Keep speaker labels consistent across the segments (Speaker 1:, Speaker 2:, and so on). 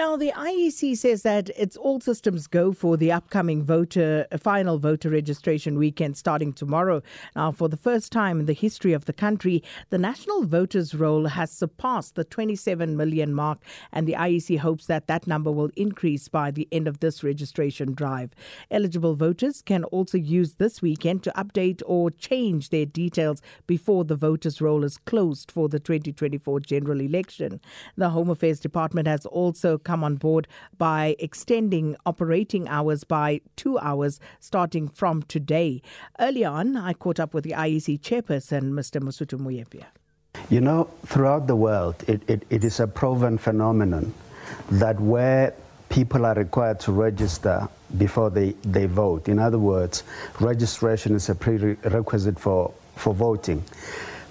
Speaker 1: Now, the IEC says that it's all systems go for the upcoming voter uh, final voter registration weekend starting tomorrow. Now, for the first time in the history of the country, the national voters roll has surpassed the 27 million mark, and the IEC hopes that that number will increase by the end of this registration drive. Eligible voters can also use this weekend to update or change their details before the voters roll is closed for the 2024 general election. The Home Affairs Department has also come on board by extending operating hours by two hours starting from today. Early on, I caught up with the IEC chairperson, Mr. Mosotho Moepya.
Speaker 2: You know, throughout the world, it, it, it is a proven phenomenon that where people are required to register before they, they vote, in other words, registration is a prerequisite for, for voting,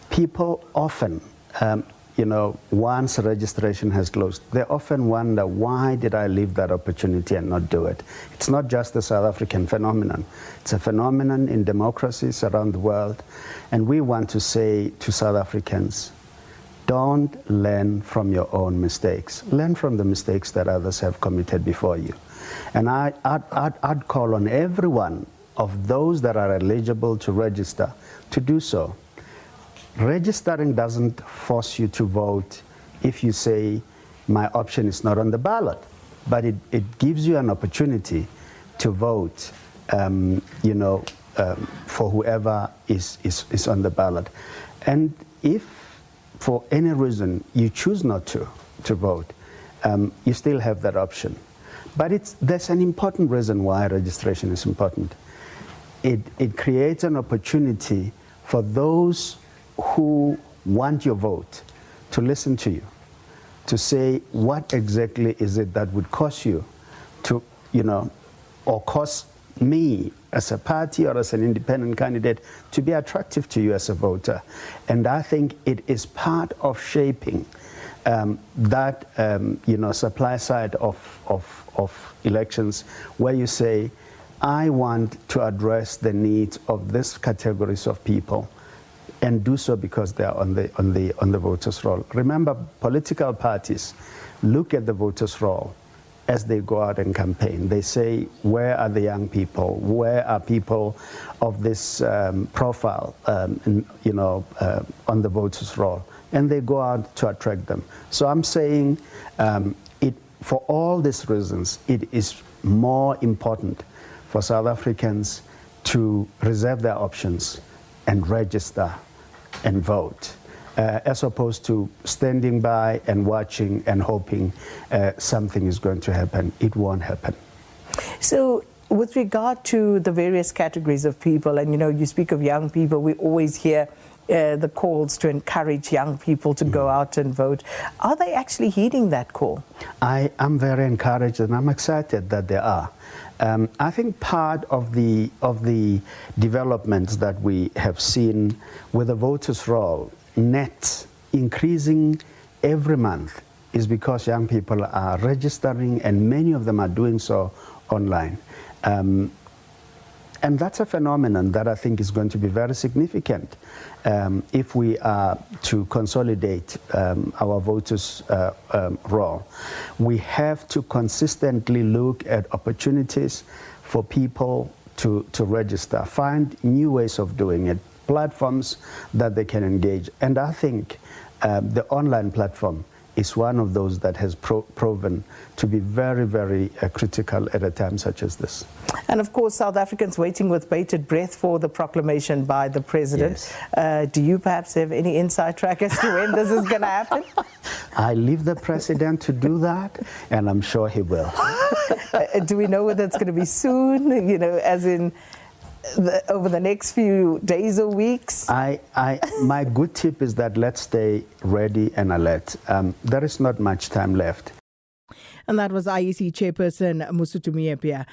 Speaker 2: people often um, you know, once registration has closed, they often wonder, why did I leave that opportunity and not do it? It's not just a South African phenomenon. It's a phenomenon in democracies around the world. And we want to say to South Africans, don't learn from your own mistakes. Learn from the mistakes that others have committed before you. And I, I'd call on everyone of those that are eligible to register to do so. Registering doesn't force you to vote if you say, my option is not on the ballot, but it, it gives you an opportunity to vote, um, you know, um, for whoever is, is, is on the ballot. And if for any reason you choose not to, to vote, um, you still have that option. But it's, there's an important reason why registration is important. It, it creates an opportunity for those who want your vote to listen to you, to say what exactly is it that would cost you to, you know, or cost me as a party or as an independent candidate to be attractive to you as a voter. And I think it is part of shaping um, that, um, you know, supply side of, of, of elections where you say, I want to address the needs of these categories of people and do so because they are on the, on the, on the voters' roll. Remember, political parties look at the voters' roll as they go out and campaign. They say, where are the young people? Where are people of this um, profile, um, in, you know, uh, on the voters' roll? And they go out to attract them. So I'm saying, um, it, for all these reasons, it is more important for South Africans to reserve their options and register and vote. Uh, as opposed to standing by and watching and hoping uh, something is going to happen. It won't happen.
Speaker 1: So, with regard to the various categories of people, and you know, you speak of young people, we always hear uh, the calls to encourage young people to go out and vote. Are they actually heeding that call?
Speaker 2: I am very encouraged and I'm excited that they are. Um, I think part of the of the developments that we have seen with the voters' roll net increasing every month is because young people are registering and many of them are doing so online. Um, and that's a phenomenon that I think is going to be very significant um, if we are to consolidate um, our voters' uh, um, roll. We have to consistently look at opportunities for people to, to register, find new ways of doing it, platforms that they can engage. And I think um, the online platform is one of those that has pro proven to be very, very uh, critical at a time such as this.
Speaker 1: And of course, South Africans waiting with bated breath for the proclamation by the president.
Speaker 2: Yes.
Speaker 1: Uh, do you perhaps have any inside track as to when this is going to happen?
Speaker 2: I leave the president to do that, and I'm sure he will.
Speaker 1: uh, do we know whether it's going to be soon? You know, as in the, over the next few days or weeks?
Speaker 2: I, I, my good tip is that let's stay ready and alert. Um, there is not much time left.
Speaker 1: And that was IEC chairperson Mosotho Moepya.